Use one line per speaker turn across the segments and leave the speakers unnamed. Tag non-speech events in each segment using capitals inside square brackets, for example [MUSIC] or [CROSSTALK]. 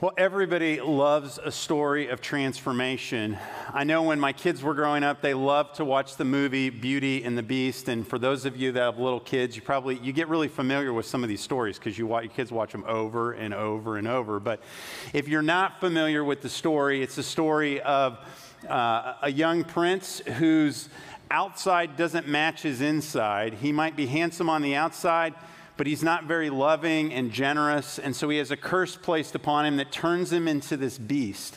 Well, everybody loves a story of transformation. I know when my kids were growing up, they loved to watch the movie Beauty and the Beast. And for those of you that have little kids, you probably you get really familiar with some of these stories because you watch, your kids watch them over and over and over. But if you're not familiar with the story, it's a story of uh, a young prince whose outside doesn't match his inside. He might be handsome on the outside but he's not very loving and generous. And so he has a curse placed upon him that turns him into this beast.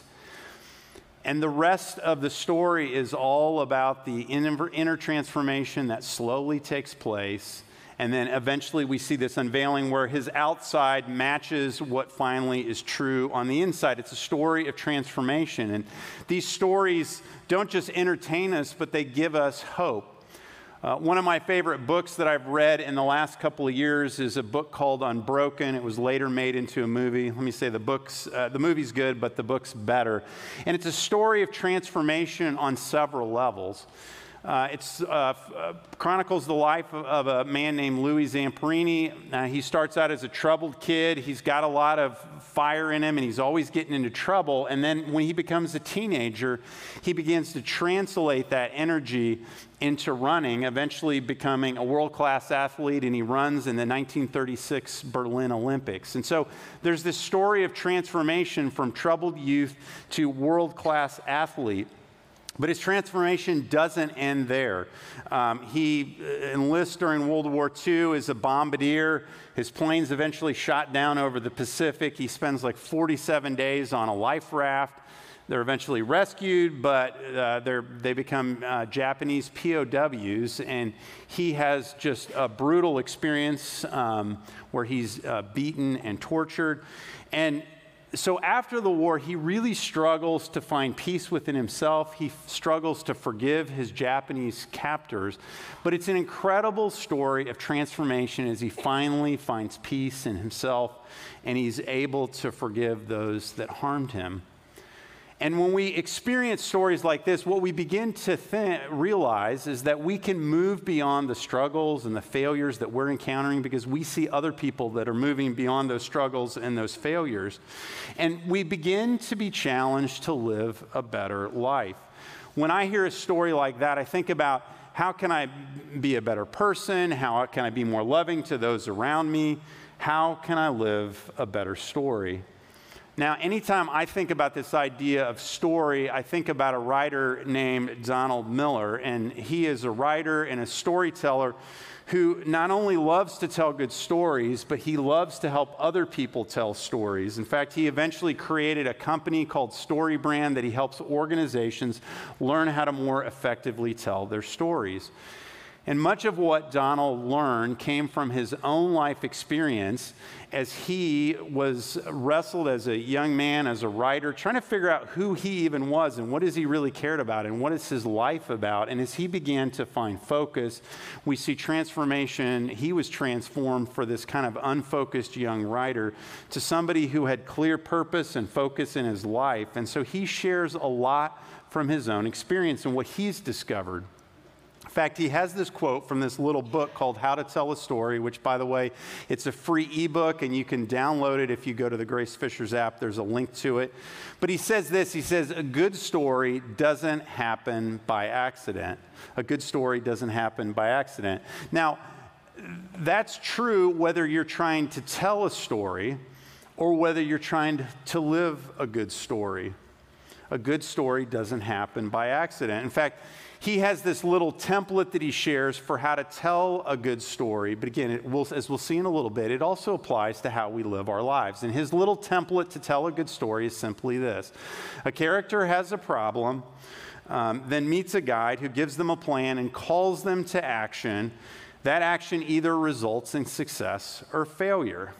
And the rest of the story is all about the inner, inner transformation that slowly takes place. And then eventually we see this unveiling where his outside matches what finally is true on the inside. It's a story of transformation. And these stories don't just entertain us, but they give us hope. Uh, one of my favorite books that I've read in the last couple of years is a book called Unbroken. It was later made into a movie. Let me say the book's uh, the movie's good, but the book's better. And it's a story of transformation on several levels. Uh, it uh, uh, chronicles the life of, of, a man named Louis Zamperini. Uh, he starts out as a troubled kid. He's got a lot of fire in him and he's always getting into trouble. And then when he becomes a teenager, he begins to translate that energy into running, eventually becoming a world class athlete. And he runs in the 1936 Berlin Olympics. And so there's this story of transformation from troubled youth to world class athlete. But his transformation doesn't end there. Um, he enlists during World War II as a bombardier. His plane's eventually shot down over the Pacific. He spends like 47 days on a life raft. They're eventually rescued, but uh, they become uh, Japanese POWs, and he has just a brutal experience um, where he's uh, beaten and tortured. And so after the war, he really struggles to find peace within himself. He struggles to forgive his Japanese captors. But it's an incredible story of transformation as he finally finds peace in himself and he's able to forgive those that harmed him. And when we experience stories like this, what we begin to th- realize is that we can move beyond the struggles and the failures that we're encountering because we see other people that are moving beyond those struggles and those failures. And we begin to be challenged to live a better life. When I hear a story like that, I think about how can I be a better person? How can I be more loving to those around me? How can I live a better story? Now, anytime I think about this idea of story, I think about a writer named Donald Miller. And he is a writer and a storyteller who not only loves to tell good stories, but he loves to help other people tell stories. In fact, he eventually created a company called StoryBrand that he helps organizations learn how to more effectively tell their stories. And much of what Donald learned came from his own life experience as he was wrestled as a young man, as a writer, trying to figure out who he even was and what is he really cared about and what is his life about. And as he began to find focus, we see transformation. He was transformed for this kind of unfocused young writer to somebody who had clear purpose and focus in his life. And so he shares a lot from his own experience and what he's discovered. In fact, he has this quote from this little book called How to Tell a Story, which, by the way, it's a free ebook and you can download it if you go to the Grace Fishers app. There's a link to it. But he says this he says, A good story doesn't happen by accident. A good story doesn't happen by accident. Now, that's true whether you're trying to tell a story or whether you're trying to live a good story. A good story doesn't happen by accident. In fact, he has this little template that he shares for how to tell a good story. But again, will, as we'll see in a little bit, it also applies to how we live our lives. And his little template to tell a good story is simply this a character has a problem, um, then meets a guide who gives them a plan and calls them to action. That action either results in success or failure.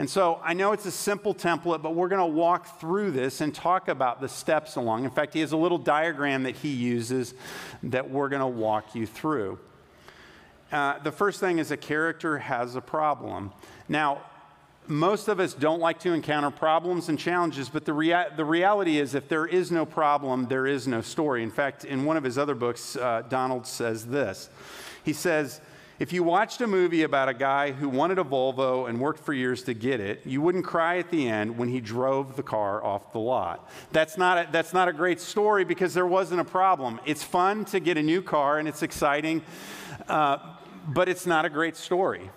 And so I know it's a simple template, but we're going to walk through this and talk about the steps along. In fact, he has a little diagram that he uses that we're going to walk you through. Uh, the first thing is a character has a problem. Now, most of us don't like to encounter problems and challenges, but the, rea- the reality is if there is no problem, there is no story. In fact, in one of his other books, uh, Donald says this He says, If you watched a movie about a guy who wanted a Volvo and worked for years to get it, you wouldn't cry at the end when he drove the car off the lot. That's not a, that's not a great story because there wasn't a problem. It's fun to get a new car and it's exciting, uh, but it's not a great story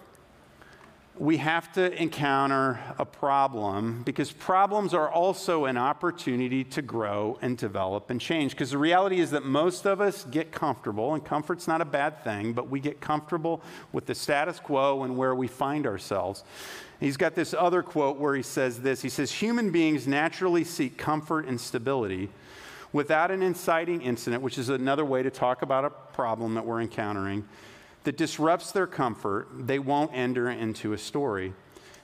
we have to encounter a problem because problems are also an opportunity to grow and develop and change. Because the reality is that most of us get comfortable, and comfort's not a bad thing, but we get comfortable with the status quo and where we find ourselves. He's got this other quote where he says this He says, Human beings naturally seek comfort and stability without an inciting incident, which is another way to talk about a problem that we're encountering that disrupts their comfort, they won't enter into a story.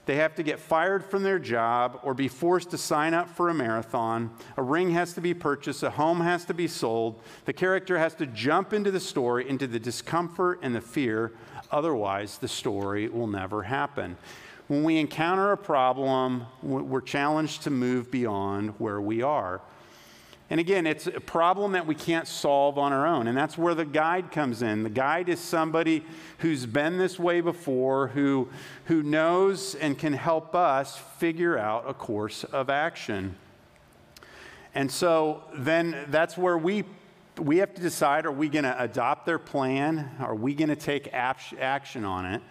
They have to get fired from their job or be forced to sign up for a marathon. A ring has to be purchased, a home has to be sold. The character has to jump into the story, into the discomfort and the fear. Otherwise, the story will never happen. When we encounter a problem, we're challenged to move beyond where we are. And again, it's a problem that we can't solve on our own. And that's where the guide comes in. The guide is somebody who's been this way before, who, who knows and can help us figure out a course of action. And so then that's where we, we have to decide are we going to adopt their plan? Are we going to take action on it?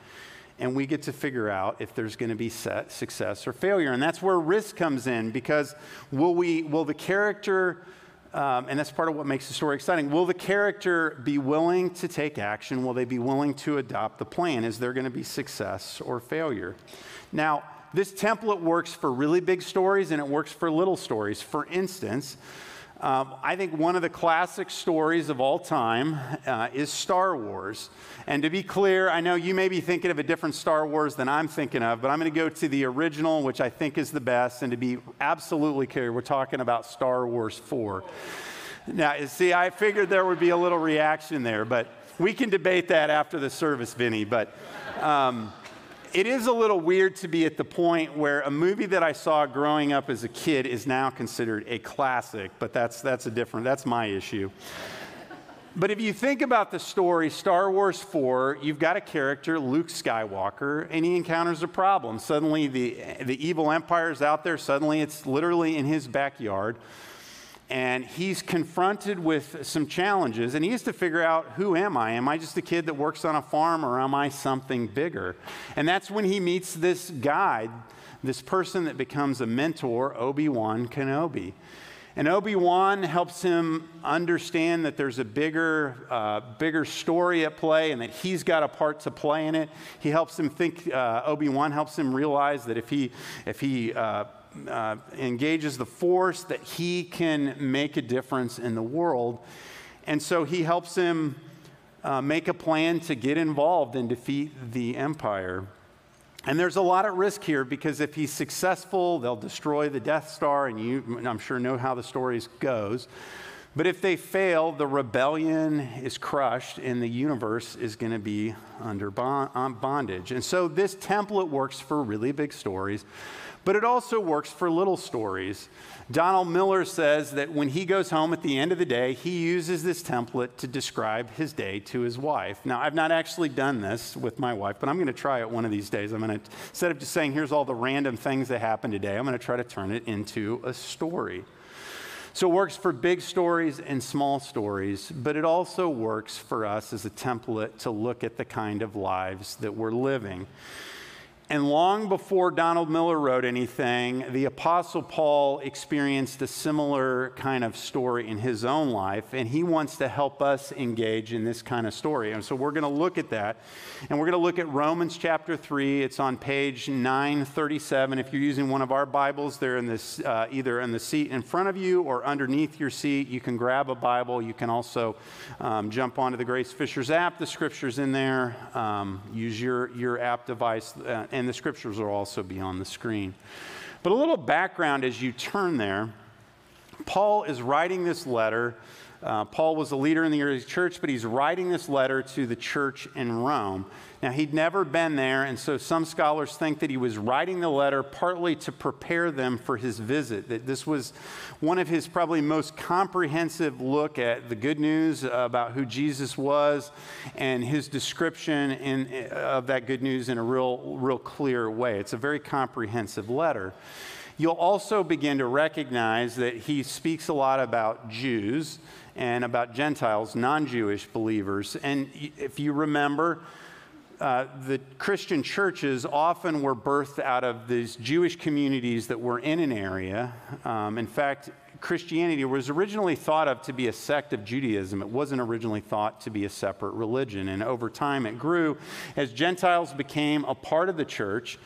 And we get to figure out if there's going to be success or failure. And that's where risk comes in because will, we, will the character, um, and that's part of what makes the story exciting, will the character be willing to take action? Will they be willing to adopt the plan? Is there going to be success or failure? Now, this template works for really big stories and it works for little stories. For instance, um, I think one of the classic stories of all time uh, is Star Wars. And to be clear, I know you may be thinking of a different Star Wars than I'm thinking of, but I'm going to go to the original, which I think is the best. And to be absolutely clear, we're talking about Star Wars 4. Now, see, I figured there would be a little reaction there, but we can debate that after the service, Vinny. But. Um, it is a little weird to be at the point where a movie that I saw growing up as a kid is now considered a classic, but that's, that's a different, that's my issue. But if you think about the story, Star Wars 4, you've got a character, Luke Skywalker, and he encounters a problem. Suddenly, the, the evil empire is out there. Suddenly, it's literally in his backyard and he's confronted with some challenges and he has to figure out who am i? Am i just a kid that works on a farm or am i something bigger? And that's when he meets this guide this person that becomes a mentor obi-wan kenobi. And obi-wan helps him understand that there's a bigger uh, bigger story at play and that he's got a part to play in it. He helps him think uh, obi-wan helps him realize that if he if he uh, uh, engages the force that he can make a difference in the world. And so he helps him uh, make a plan to get involved and defeat the empire. And there's a lot at risk here because if he's successful, they'll destroy the Death Star, and you, I'm sure, know how the story goes. But if they fail, the rebellion is crushed and the universe is going to be under bondage. And so this template works for really big stories but it also works for little stories. Donald Miller says that when he goes home at the end of the day, he uses this template to describe his day to his wife. Now, I've not actually done this with my wife, but I'm going to try it one of these days. I'm going to, instead of just saying, here's all the random things that happened today, I'm going to try to turn it into a story. So it works for big stories and small stories, but it also works for us as a template to look at the kind of lives that we're living. And long before Donald Miller wrote anything, the Apostle Paul experienced a similar kind of story in his own life, and he wants to help us engage in this kind of story. And so we're going to look at that. And we're going to look at Romans chapter 3. It's on page 937. If you're using one of our Bibles, they're in this, uh, either in the seat in front of you or underneath your seat. You can grab a Bible. You can also um, jump onto the Grace Fishers app. The scripture's in there. Um, use your, your app device. Uh, and the scriptures will also be on the screen. But a little background as you turn there Paul is writing this letter Uh, Paul was a leader in the early church, but he's writing this letter to the church in Rome. Now, he'd never been there, and so some scholars think that he was writing the letter partly to prepare them for his visit. That this was one of his probably most comprehensive look at the good news about who Jesus was and his description in, of that good news in a real, real clear way. It's a very comprehensive letter. You'll also begin to recognize that he speaks a lot about Jews and about Gentiles, non Jewish believers. And if you remember, uh, the Christian churches often were birthed out of these Jewish communities that were in an area. Um, in fact, Christianity was originally thought of to be a sect of Judaism. It wasn't originally thought to be a separate religion. And over time, it grew as Gentiles became a part of the church.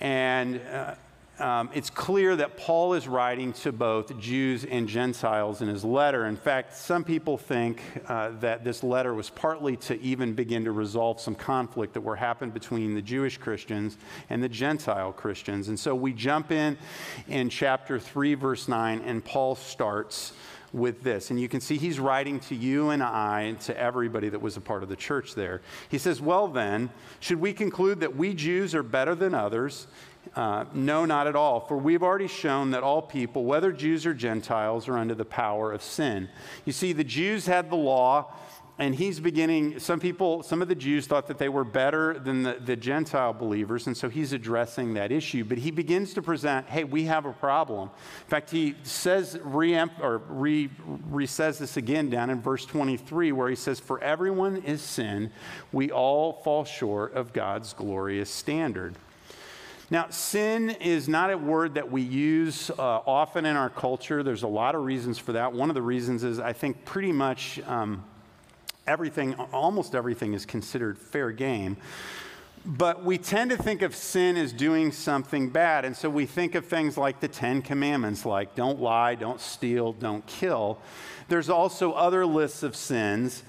And uh, um, it's clear that Paul is writing to both Jews and Gentiles in his letter. In fact, some people think uh, that this letter was partly to even begin to resolve some conflict that were happening between the Jewish Christians and the Gentile Christians. And so we jump in in chapter 3, verse 9, and Paul starts with this. And you can see he's writing to you and I and to everybody that was a part of the church there. He says, Well, then, should we conclude that we Jews are better than others? Uh, no, not at all. For we've already shown that all people, whether Jews or Gentiles, are under the power of sin. You see, the Jews had the law, and he's beginning. Some people, some of the Jews thought that they were better than the, the Gentile believers, and so he's addressing that issue. But he begins to present, hey, we have a problem. In fact, he says, re or re, re says this again down in verse 23, where he says, For everyone is sin, we all fall short of God's glorious standard. Now, sin is not a word that we use uh, often in our culture. There's a lot of reasons for that. One of the reasons is I think pretty much um, everything, almost everything, is considered fair game. But we tend to think of sin as doing something bad. And so we think of things like the Ten Commandments, like don't lie, don't steal, don't kill. There's also other lists of sins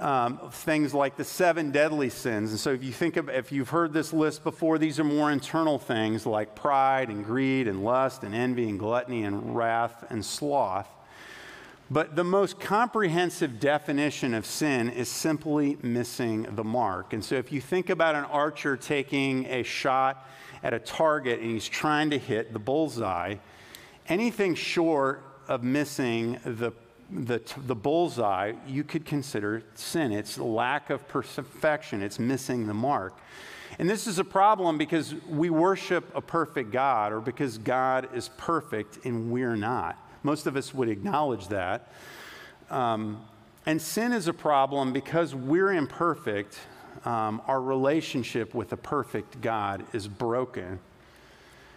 um, things like the seven deadly sins. And so, if you think of, if you've heard this list before, these are more internal things like pride and greed and lust and envy and gluttony and wrath and sloth. But the most comprehensive definition of sin is simply missing the mark. And so, if you think about an archer taking a shot at a target and he's trying to hit the bullseye, anything short of missing the the, the bullseye, you could consider sin. It's lack of perfection, it's missing the mark. And this is a problem because we worship a perfect God or because God is perfect and we're not. Most of us would acknowledge that. Um, and sin is a problem because we're imperfect. Um, our relationship with a perfect God is broken.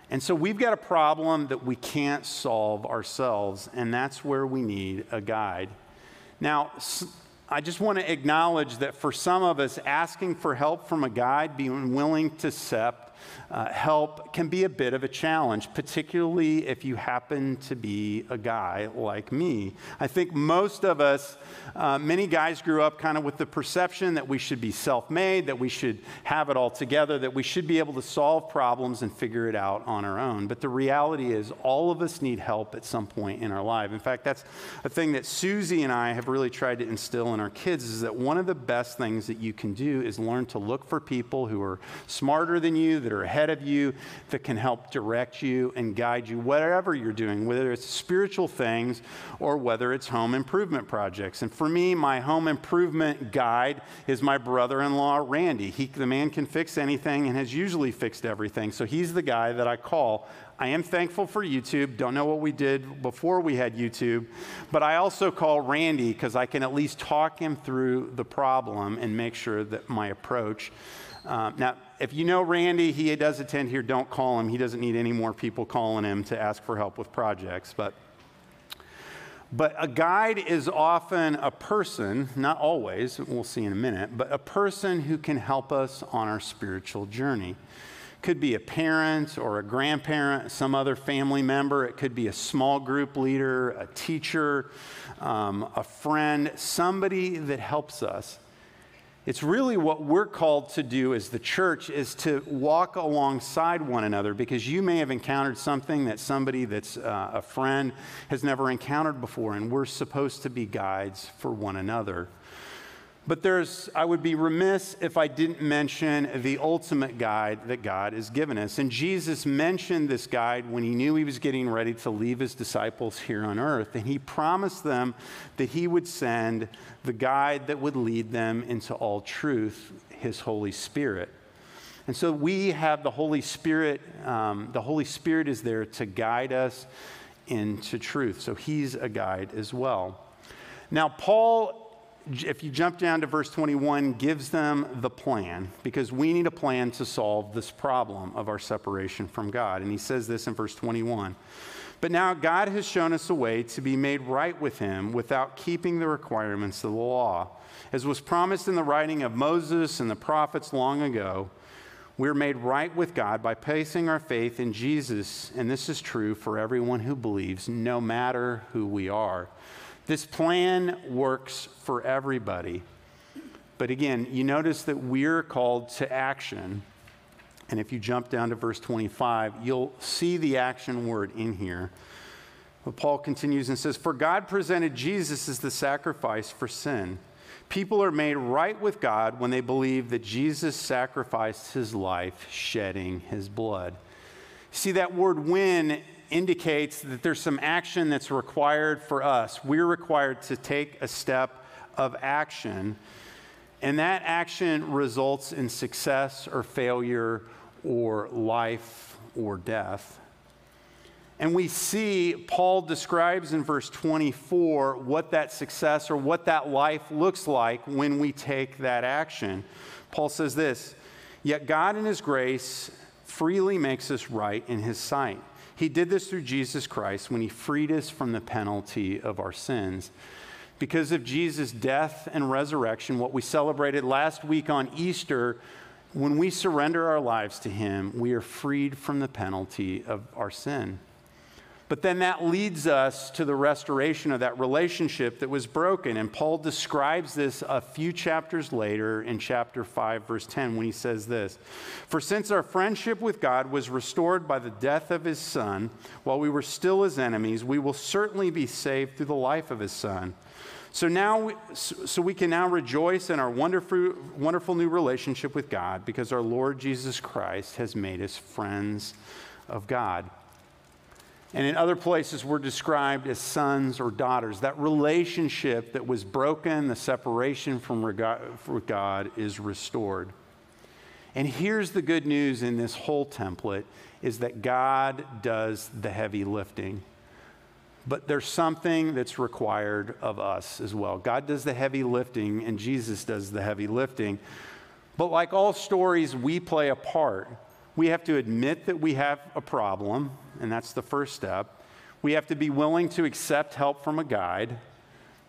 And so we've got a problem that we can't solve ourselves, and that's where we need a guide. Now, I just want to acknowledge that for some of us, asking for help from a guide, being willing to accept uh, help can be a bit of a challenge, particularly if you happen to be a guy like me. I think most of us, uh, many guys grew up kind of with the perception that we should be self made, that we should have it all together, that we should be able to solve problems and figure it out on our own. But the reality is, all of us need help at some point in our life. In fact, that's a thing that Susie and I have really tried to instill in our kids is that one of the best things that you can do is learn to look for people who are smarter than you, that are ahead of you that can help direct you and guide you, whatever you're doing, whether it's spiritual things or whether it's home improvement projects. And for me, my home improvement guide is my brother in law, Randy. He, the man can fix anything and has usually fixed everything. So he's the guy that I call. I am thankful for YouTube. Don't know what we did before we had YouTube, but I also call Randy because I can at least talk him through the problem and make sure that my approach. Um, now, if you know Randy, he does attend here, don't call him. He doesn't need any more people calling him to ask for help with projects. But, but a guide is often a person, not always, we'll see in a minute, but a person who can help us on our spiritual journey. Could be a parent or a grandparent, some other family member. It could be a small group leader, a teacher, um, a friend, somebody that helps us. It's really what we're called to do as the church is to walk alongside one another because you may have encountered something that somebody that's uh, a friend has never encountered before, and we're supposed to be guides for one another. But there's, I would be remiss if I didn't mention the ultimate guide that God has given us. And Jesus mentioned this guide when he knew he was getting ready to leave his disciples here on earth. And he promised them that he would send the guide that would lead them into all truth, his Holy Spirit. And so we have the Holy Spirit. Um, the Holy Spirit is there to guide us into truth. So he's a guide as well. Now, Paul if you jump down to verse 21, gives them the plan because we need a plan to solve this problem of our separation from God. And he says this in verse 21. But now God has shown us a way to be made right with him without keeping the requirements of the law. As was promised in the writing of Moses and the prophets long ago, we're made right with God by placing our faith in Jesus, and this is true for everyone who believes, no matter who we are. This plan works for everybody. But again, you notice that we're called to action. And if you jump down to verse 25, you'll see the action word in here. But Paul continues and says, For God presented Jesus as the sacrifice for sin. People are made right with God when they believe that Jesus sacrificed his life, shedding his blood. See, that word when indicates that there's some action that's required for us. We're required to take a step of action, and that action results in success or failure or life or death. And we see Paul describes in verse 24 what that success or what that life looks like when we take that action. Paul says this Yet God, in His grace, freely makes us right in His sight. He did this through Jesus Christ when he freed us from the penalty of our sins. Because of Jesus' death and resurrection, what we celebrated last week on Easter, when we surrender our lives to him, we are freed from the penalty of our sin. But then that leads us to the restoration of that relationship that was broken. And Paul describes this a few chapters later in chapter 5, verse 10, when he says this For since our friendship with God was restored by the death of his Son, while we were still his enemies, we will certainly be saved through the life of his Son. So now, so we can now rejoice in our wonderful, wonderful new relationship with God because our Lord Jesus Christ has made us friends of God and in other places we're described as sons or daughters. That relationship that was broken, the separation from God, is restored. And here's the good news in this whole template is that God does the heavy lifting. But there's something that's required of us as well. God does the heavy lifting and Jesus does the heavy lifting. But like all stories, we play a part. We have to admit that we have a problem and that's the first step. We have to be willing to accept help from a guide,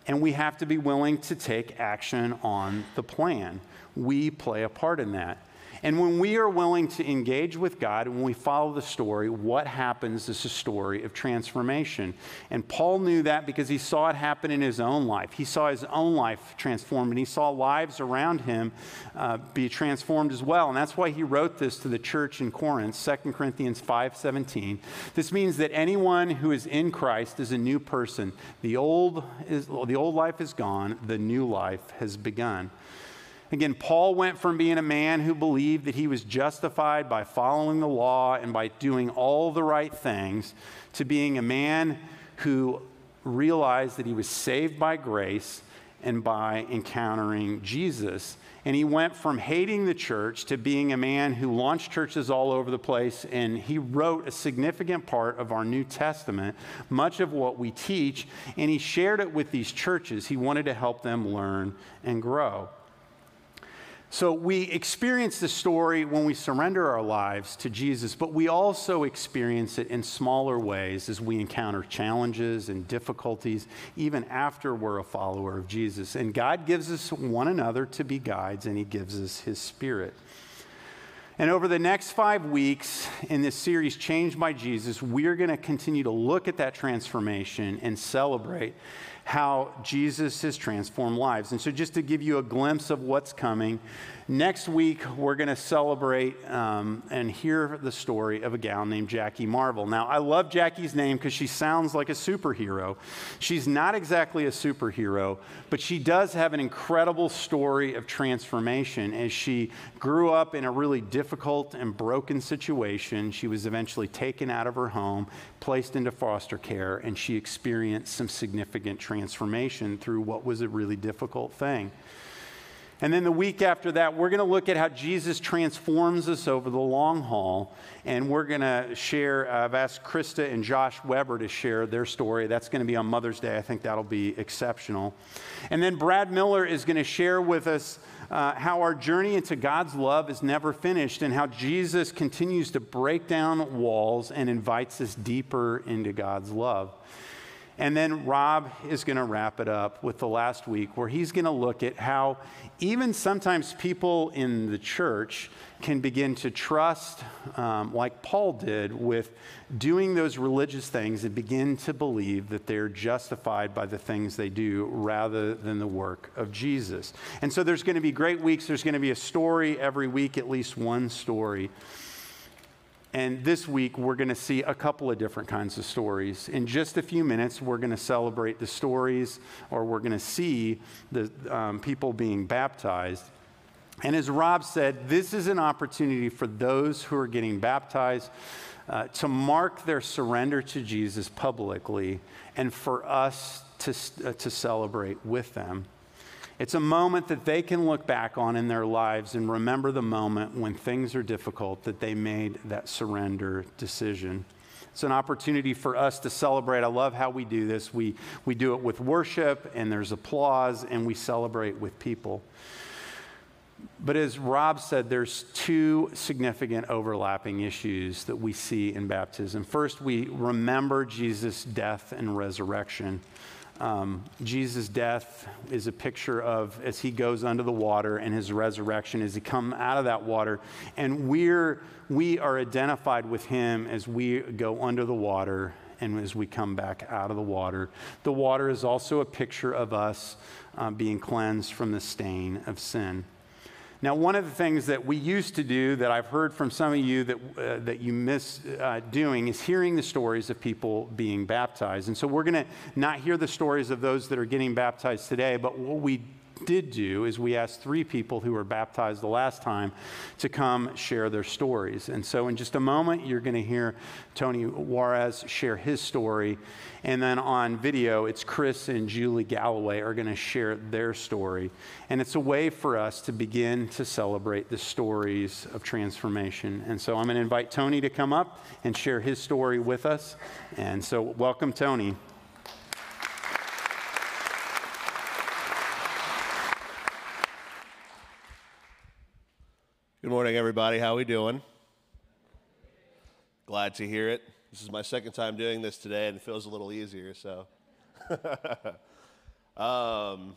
and we have to be willing to take action on the plan. We play a part in that. And when we are willing to engage with God, and when we follow the story, what happens is a story of transformation. And Paul knew that because he saw it happen in his own life. He saw his own life transformed, and he saw lives around him uh, be transformed as well. And that's why he wrote this to the church in Corinth, 2 Corinthians 5:17. This means that anyone who is in Christ is a new person. The old, is, the old life is gone, the new life has begun. Again, Paul went from being a man who believed that he was justified by following the law and by doing all the right things to being a man who realized that he was saved by grace and by encountering Jesus. And he went from hating the church to being a man who launched churches all over the place. And he wrote a significant part of our New Testament, much of what we teach. And he shared it with these churches. He wanted to help them learn and grow. So we experience the story when we surrender our lives to Jesus, but we also experience it in smaller ways as we encounter challenges and difficulties, even after we're a follower of Jesus. And God gives us one another to be guides, and He gives us His Spirit. And over the next five weeks in this series, Changed by Jesus, we're going to continue to look at that transformation and celebrate how Jesus has transformed lives. And so, just to give you a glimpse of what's coming, Next week, we're going to celebrate um, and hear the story of a gal named Jackie Marvel. Now, I love Jackie's name because she sounds like a superhero. She's not exactly a superhero, but she does have an incredible story of transformation. As she grew up in a really difficult and broken situation, she was eventually taken out of her home, placed into foster care, and she experienced some significant transformation through what was a really difficult thing. And then the week after that, we're going to look at how Jesus transforms us over the long haul. And we're going to share, uh, I've asked Krista and Josh Weber to share their story. That's going to be on Mother's Day. I think that'll be exceptional. And then Brad Miller is going to share with us uh, how our journey into God's love is never finished and how Jesus continues to break down walls and invites us deeper into God's love. And then Rob is going to wrap it up with the last week where he's going to look at how even sometimes people in the church can begin to trust, um, like Paul did, with doing those religious things and begin to believe that they're justified by the things they do rather than the work of Jesus. And so there's going to be great weeks. There's going to be a story every week, at least one story. And this week, we're going to see a couple of different kinds of stories. In just a few minutes, we're going to celebrate the stories, or we're going to see the um, people being baptized. And as Rob said, this is an opportunity for those who are getting baptized uh, to mark their surrender to Jesus publicly and for us to, uh, to celebrate with them. It's a moment that they can look back on in their lives and remember the moment when things are difficult that they made that surrender decision. It's an opportunity for us to celebrate. I love how we do this. We, we do it with worship, and there's applause, and we celebrate with people. But as Rob said, there's two significant overlapping issues that we see in baptism. First, we remember Jesus' death and resurrection. Um, Jesus' death is a picture of as he goes under the water and his resurrection as he come out of that water. And we're, we are identified with him as we go under the water and as we come back out of the water. The water is also a picture of us uh, being cleansed from the stain of sin. Now, one of the things that we used to do that I've heard from some of you that, uh, that you miss uh, doing is hearing the stories of people being baptized. And so we're going to not hear the stories of those that are getting baptized today, but what we did do is we asked three people who were baptized the last time to come share their stories. And so, in just a moment, you're going to hear Tony Juarez share his story. And then on video, it's Chris and Julie Galloway are going to share their story. And it's a way for us to begin to celebrate the stories of transformation. And so, I'm going to invite Tony to come up and share his story with us. And so, welcome, Tony.
Good morning, everybody. How we doing? Glad to hear it. This is my second time doing this today, and it feels a little easier. So, [LAUGHS] um,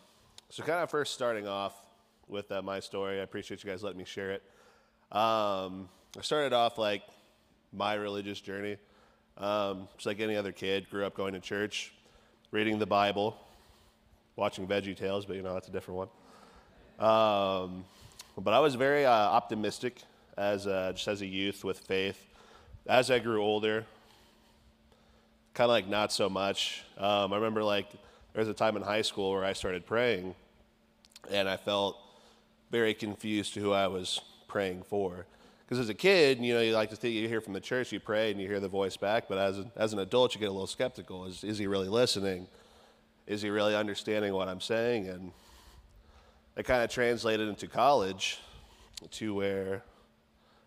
so kind of first starting off with uh, my story. I appreciate you guys letting me share it. Um, I started off like my religious journey, um, just like any other kid. Grew up going to church, reading the Bible, watching Veggie Tales, but you know that's a different one. But I was very uh, optimistic as a, just as a youth with faith. As I grew older, kind of like not so much. Um, I remember like there was a time in high school where I started praying, and I felt very confused to who I was praying for. Because as a kid, you know, you like to think you hear from the church, you pray, and you hear the voice back. But as, a, as an adult, you get a little skeptical. Is, is he really listening? Is he really understanding what I'm saying? And it kind of translated into college to where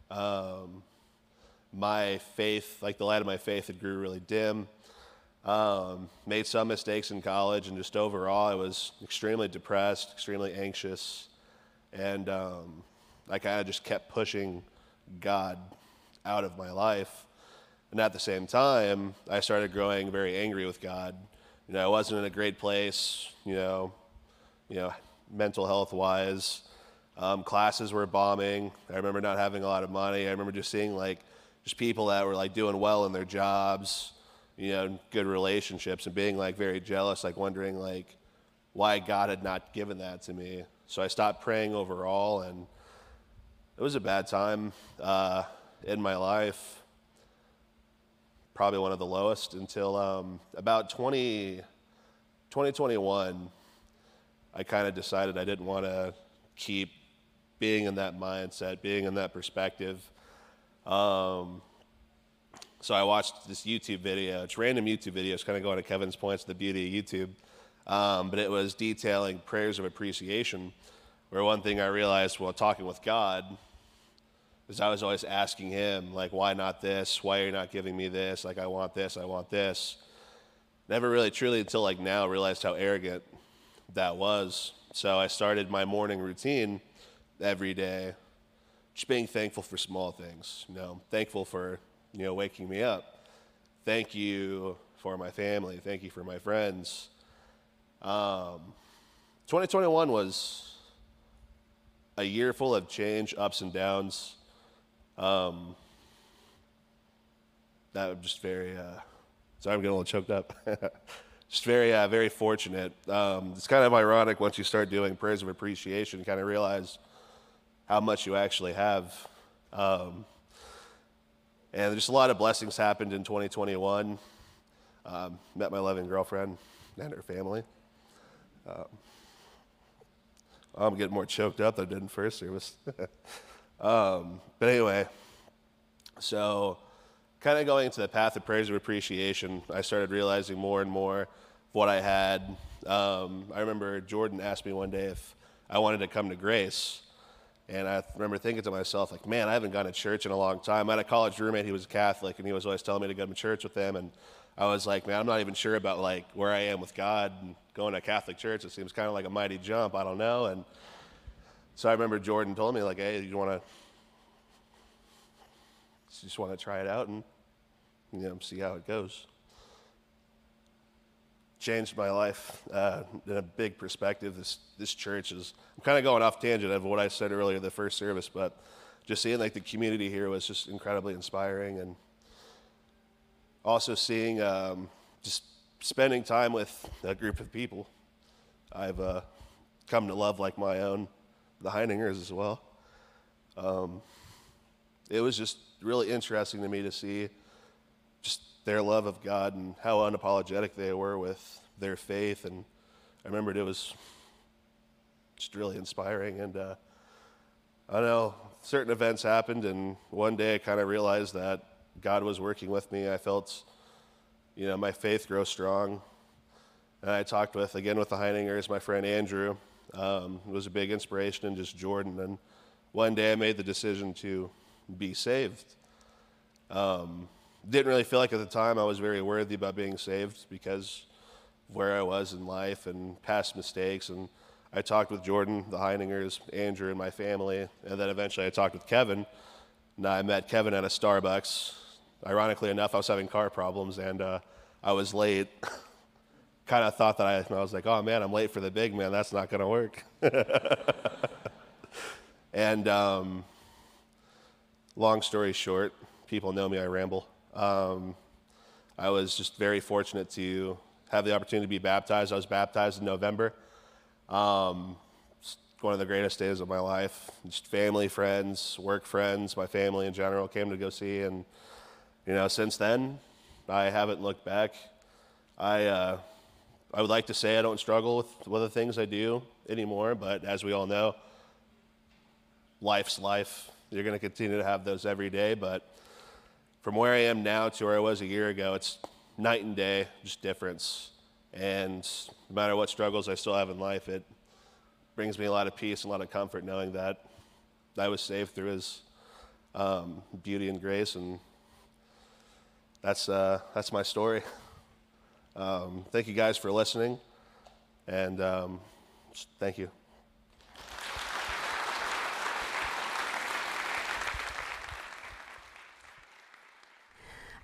um, my faith, like the light of my faith, had grew really dim. Um, made some mistakes in college, and just overall, I was extremely depressed, extremely anxious, and um, I kind of just kept pushing God out of my life. And at the same time, I started growing very angry with God. You know, I wasn't in a great place. You know, you know, mental health wise. Um, classes were bombing. I remember not having a lot of money. I remember just seeing like just people that were like doing well in their jobs, you know, good relationships, and being like very jealous, like wondering like why God had not given that to me. So I stopped praying overall, and it was a bad time uh, in my life. Probably one of the lowest until um, about 20, 2021. I kind of decided I didn't want to keep being in that mindset, being in that perspective. Um, so I watched this YouTube video. It's random YouTube videos, kind of going to Kevin's points, the beauty of YouTube. Um, but it was detailing prayers of appreciation, where one thing I realized while talking with God is I was always asking Him, like, why not this? Why are you not giving me this? Like, I want this, I want this. Never really truly until like now realized how arrogant that was. So I started my morning routine every day, just being thankful for small things. You know, thankful for you know waking me up. Thank you for my family. Thank you for my friends. Um, 2021 was a year full of change, ups and downs. Um, that I'm just very. Uh, sorry, I'm getting a little choked up. [LAUGHS] just very, uh, very fortunate. Um, it's kind of ironic once you start doing prayers of appreciation, you kind of realize how much you actually have. Um, and just a lot of blessings happened in 2021. Um, met my loving girlfriend and her family. Um, I'm getting more choked up than I did in first service. [LAUGHS] um, but anyway, so kind of going into the path of prayers of appreciation, I started realizing more and more what I had. Um, I remember Jordan asked me one day if I wanted to come to Grace. And I remember thinking to myself, like, man, I haven't gone to church in a long time. I had a college roommate, he was a Catholic, and he was always telling me to go to church with him. And I was like, man, I'm not even sure about like where I am with God and going to a Catholic church. It seems kind of like a mighty jump. I don't know. And so I remember Jordan told me, like, hey, you want to just want to try it out and you know see how it goes. Changed my life uh, in a big perspective. This this church is. I'm kind of going off tangent of what I said earlier, the first service, but just seeing like the community here was just incredibly inspiring, and also seeing um, just spending time with a group of people I've uh, come to love like my own, the Heiningers as well. Um, it was just really interesting to me to see their love of God and how unapologetic they were with their faith. And I remembered it was just really inspiring. And uh, I know, certain events happened, and one day I kind of realized that God was working with me. I felt, you know, my faith grow strong. And I talked with, again, with the Heiningers, my friend Andrew. Um, was a big inspiration, and just Jordan. And one day I made the decision to be saved. Um, didn't really feel like at the time I was very worthy about being saved because of where I was in life and past mistakes. And I talked with Jordan, the Heiningers, Andrew, and my family. And then eventually I talked with Kevin. And I met Kevin at a Starbucks. Ironically enough, I was having car problems and uh, I was late. [LAUGHS] kind of thought that I, I was like, oh man, I'm late for the big man. That's not going to work. [LAUGHS] and um, long story short, people know me, I ramble. Um, I was just very fortunate to have the opportunity to be baptized. I was baptized in November. Um, one of the greatest days of my life. Just family, friends, work friends, my family in general came to go see. And, you know, since then, I haven't looked back. I, uh, I would like to say I don't struggle with, with the things I do anymore, but as we all know, life's life. You're going to continue to have those every day, but from where I am now to where I was a year ago, it's night and day, just difference. And no matter what struggles I still have in life, it brings me a lot of peace and a lot of comfort knowing that I was saved through His um, beauty and grace. And that's, uh, that's my story. Um, thank you guys for listening. And um, thank you.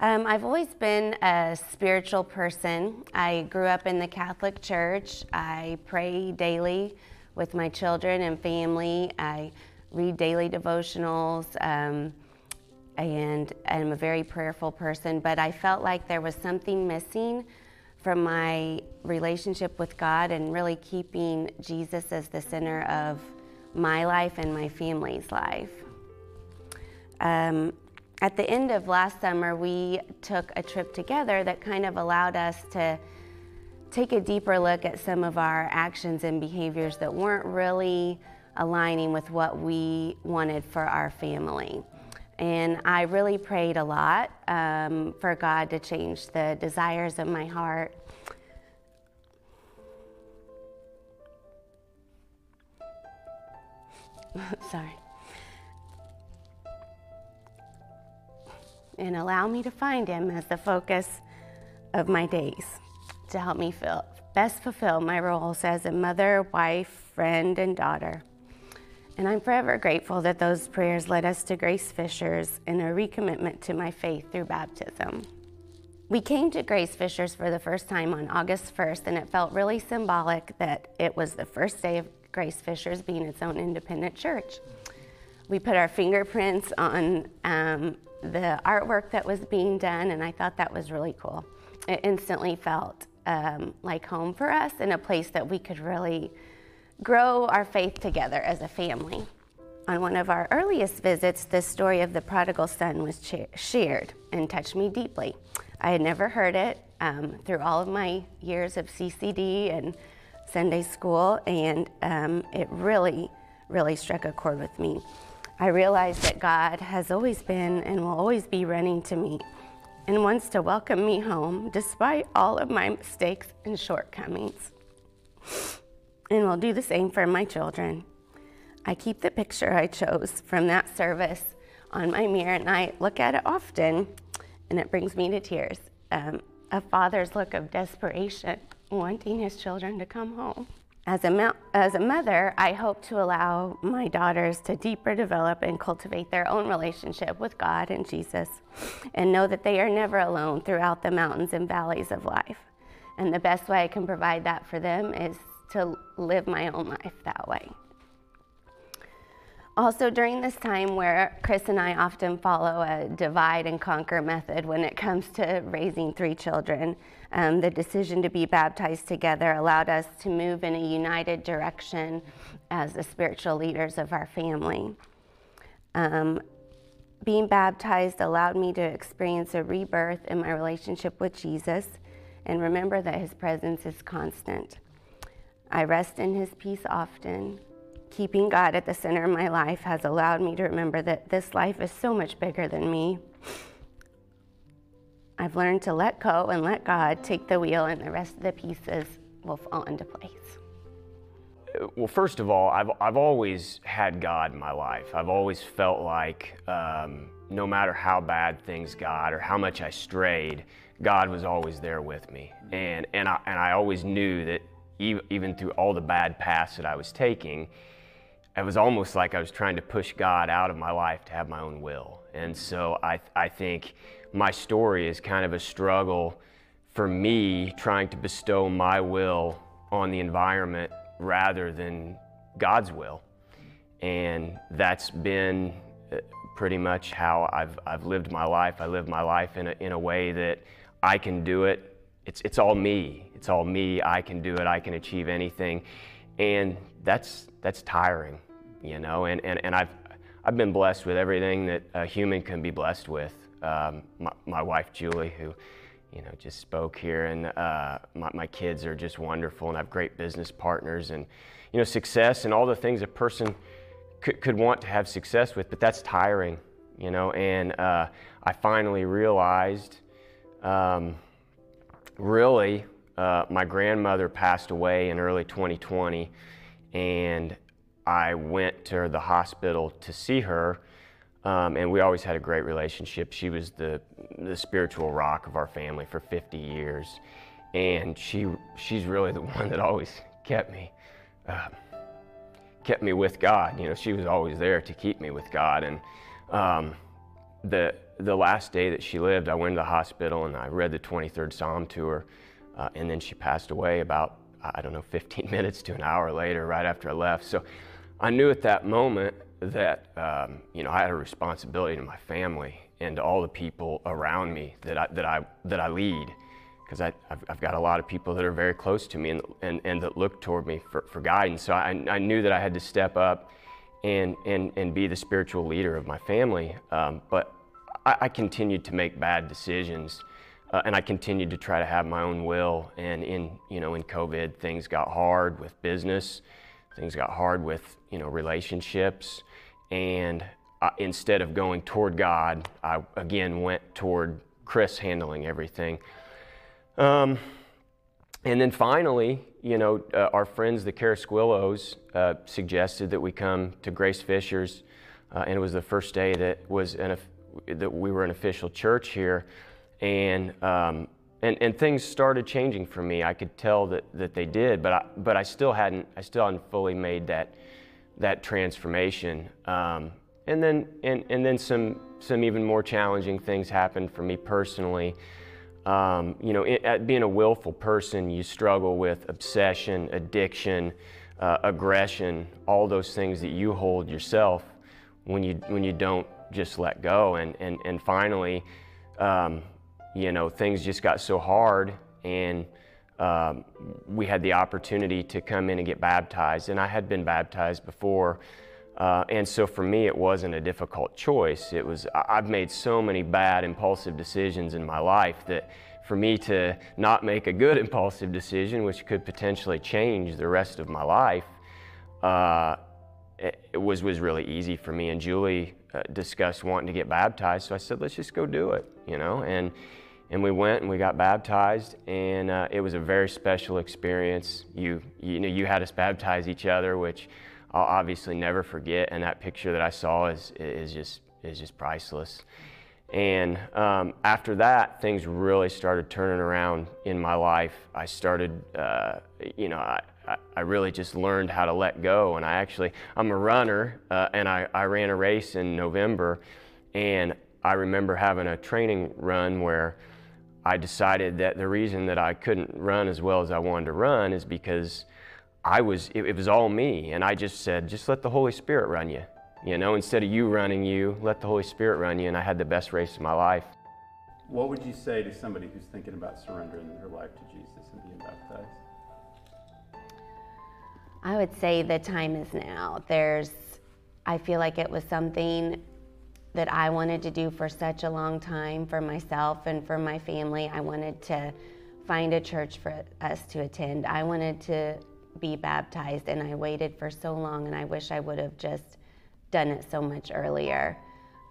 Um, I've always been a spiritual person. I grew up in the Catholic Church. I pray daily with my children and family. I read daily devotionals. Um, and I'm a very prayerful person, but I felt like there was something missing from my relationship with God and really keeping Jesus as the center of my life and my family's life. Um, at the end of last summer, we took a trip together that kind of allowed us to take a deeper look at some of our actions and behaviors that weren't really aligning with what we wanted for our family. And I really prayed a lot um, for God to change the desires of my heart. [LAUGHS] Sorry. And allow me to find Him as the focus of my days to help me feel, best fulfill my roles as a mother, wife, friend, and daughter. And I'm forever grateful that those prayers led us to Grace Fishers and a recommitment to my faith through baptism. We came to Grace Fishers for the first time on August 1st, and it felt really symbolic that it was the first day of Grace Fishers being its own independent church. We put our fingerprints on um, the artwork that was being done, and I thought that was really cool. It instantly felt um, like home for us and a place that we could really grow our faith together as a family. On one of our earliest visits, the story of the prodigal son was shared and touched me deeply. I had never heard it um, through all of my years of CCD and Sunday school, and um, it really, really struck a chord with me. I realized that God has always been and will always be running to me and wants to welcome me home despite all of my mistakes and shortcomings and will do the same for my children. I keep the picture I chose from that service on my mirror and I look at it often, and it brings me to tears. Um, a father's look of desperation, wanting his children to come home. As a, as a mother, I hope to allow my daughters to deeper develop and cultivate their own relationship with God and Jesus, and know that they are never alone throughout the mountains and valleys of life. And the best way I can provide that for them is to live my own life that way. Also, during this time where Chris and I often follow a divide and conquer method when it comes to raising three children, um, the decision to be baptized together allowed us to move in a united direction as the spiritual leaders of our family. Um, being baptized allowed me to experience a rebirth in my relationship with Jesus and remember that his presence is constant. I rest in His peace often. Keeping God at the center of my life has allowed me to remember that this life is so much bigger than me. I've learned to let go and let God take the wheel, and the rest of the pieces will fall into place.
Well, first of all, I've, I've always had God in my life. I've always felt like um, no matter how bad things got or how much I strayed, God was always there with me. And, and, I, and I always knew that even through all the bad paths that I was taking, it was almost like I was trying to push God out of my life to have my own will. And so I, I think my story is kind of a struggle for me trying to bestow my will on the environment rather than God's will. And that's been uh, pretty much how I've, I've lived my life. I live my life in a, in a way that I can do it. It's, it's all me. It's all me. I can do it. I can achieve anything. And that's, that's tiring, you know, and, and, and I've, I've been blessed with everything that a human can be blessed with. Um, my, my, wife, Julie, who, you know, just spoke here, and uh, my, my kids are just wonderful, and I have great business partners, and, you know, success and all the things a person could, could want to have success with, but that's tiring, you know, and uh, I finally realized um, really uh, my grandmother passed away in early 2020, and I went to the hospital to see her. Um, and we always had a great relationship. She was the, the spiritual rock of our family for 50 years. And she, she's really the [LAUGHS] one that always kept me, uh, kept me with God. You know, she was always there to keep me with God. And um, the, the last day that she lived, I went to the hospital and I read the 23rd Psalm to her. Uh, and then she passed away about I don't know, 15 [LAUGHS] minutes to an hour later, right after I left. So I knew at that moment that, um, you know, I had a responsibility to my family and to all the people around me that I, that I, that I lead. Because I've, I've got a lot of people that are very close to me and, and, and that look toward me for, for guidance. So I, I knew that I had to step up and, and, and be the spiritual leader of my family. Um, but I, I continued to make bad decisions uh, and I continued to try to have my own will. And in you know in COVID, things got hard with business, things got hard with you know relationships, and I, instead of going toward God, I again went toward Chris handling everything. Um, and then finally, you know, uh, our friends, the Carasquillos, uh, suggested that we come to Grace Fisher's, uh, and it was the first day that was an, that we were an official church here and um, and, and things started changing for me. I could tell that, that they did, but I, but I still hadn't I still hadn't fully made that that transformation. Um, and then and, and then some some even more challenging things happened for me personally. Um, you know, it, at being a willful person, you struggle with obsession, addiction, uh, aggression, all those things that you hold yourself when you when you don't just let go. And and and finally, um, you know, things just got so hard and um, we had the opportunity to come in and get baptized. And I had been baptized before. Uh, and so for me, it wasn't a difficult choice. It was, I've made so many bad, impulsive decisions in my life that for me to not make a good [LAUGHS] impulsive decision, which could potentially change the rest of my life, uh, it, was, was really easy for me. And Julie uh, discussed wanting to get baptized. So I said, let's just go do it, you know? And and we went and we got baptized and uh, it was a very special experience you you know you had us baptize each other which i'll obviously never forget and that picture that i saw is is just is just priceless and um, after that things really started turning around in my life i started uh, you know I, I really just learned how to let go and i actually i'm a runner uh, and I, I ran a race in november and i remember having a training run where I decided that the reason that I couldn't run as well as I wanted to run is because I was, it, it, was all me. And I just said, just let the Holy Spirit run you. You know, instead of you running you, let the Holy Spirit run you. And I had the best race of my life.
What would you say to somebody who's thinking about surrendering their life to Jesus and being baptized?
I would say the time is now. There's, I feel like it was something that I wanted to do for such a long time for myself and for my family. I wanted to find a church for us to attend. I wanted to be baptized, and I waited for so long, and I wish I would have just done it so much earlier.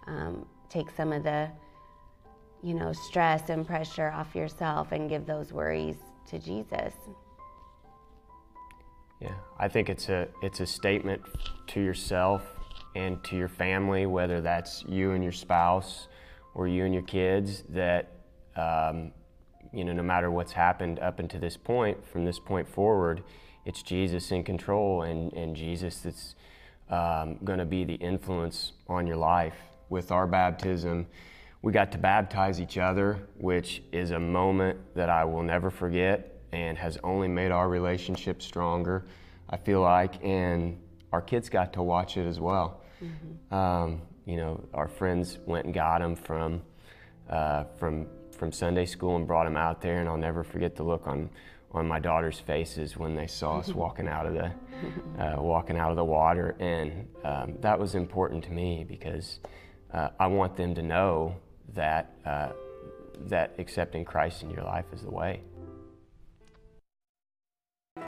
Um, take some of the, you know, stress and pressure off yourself and give those worries to Jesus.
Yeah, I think it's a it's a statement to yourself and to your family, whether that's you and your spouse or you and your kids, that um, you know, no matter what's happened up until this point, from this point forward, it's Jesus in control and, and Jesus that's um, going to be the influence on your life. With our baptism, we got to baptize each other, which is a moment that I will never forget and has only made our relationship stronger, I feel like. And our kids got to watch it as well. Mm-hmm. Um, you know, our friends went and got him from uh, from from Sunday school and brought him out there, and I'll never forget the look on on my daughter's faces when they saw us [LAUGHS] walking out of the uh, walking out of the water, and um, that was important to me because uh, I want them to know that uh, that accepting Christ in your life is the way.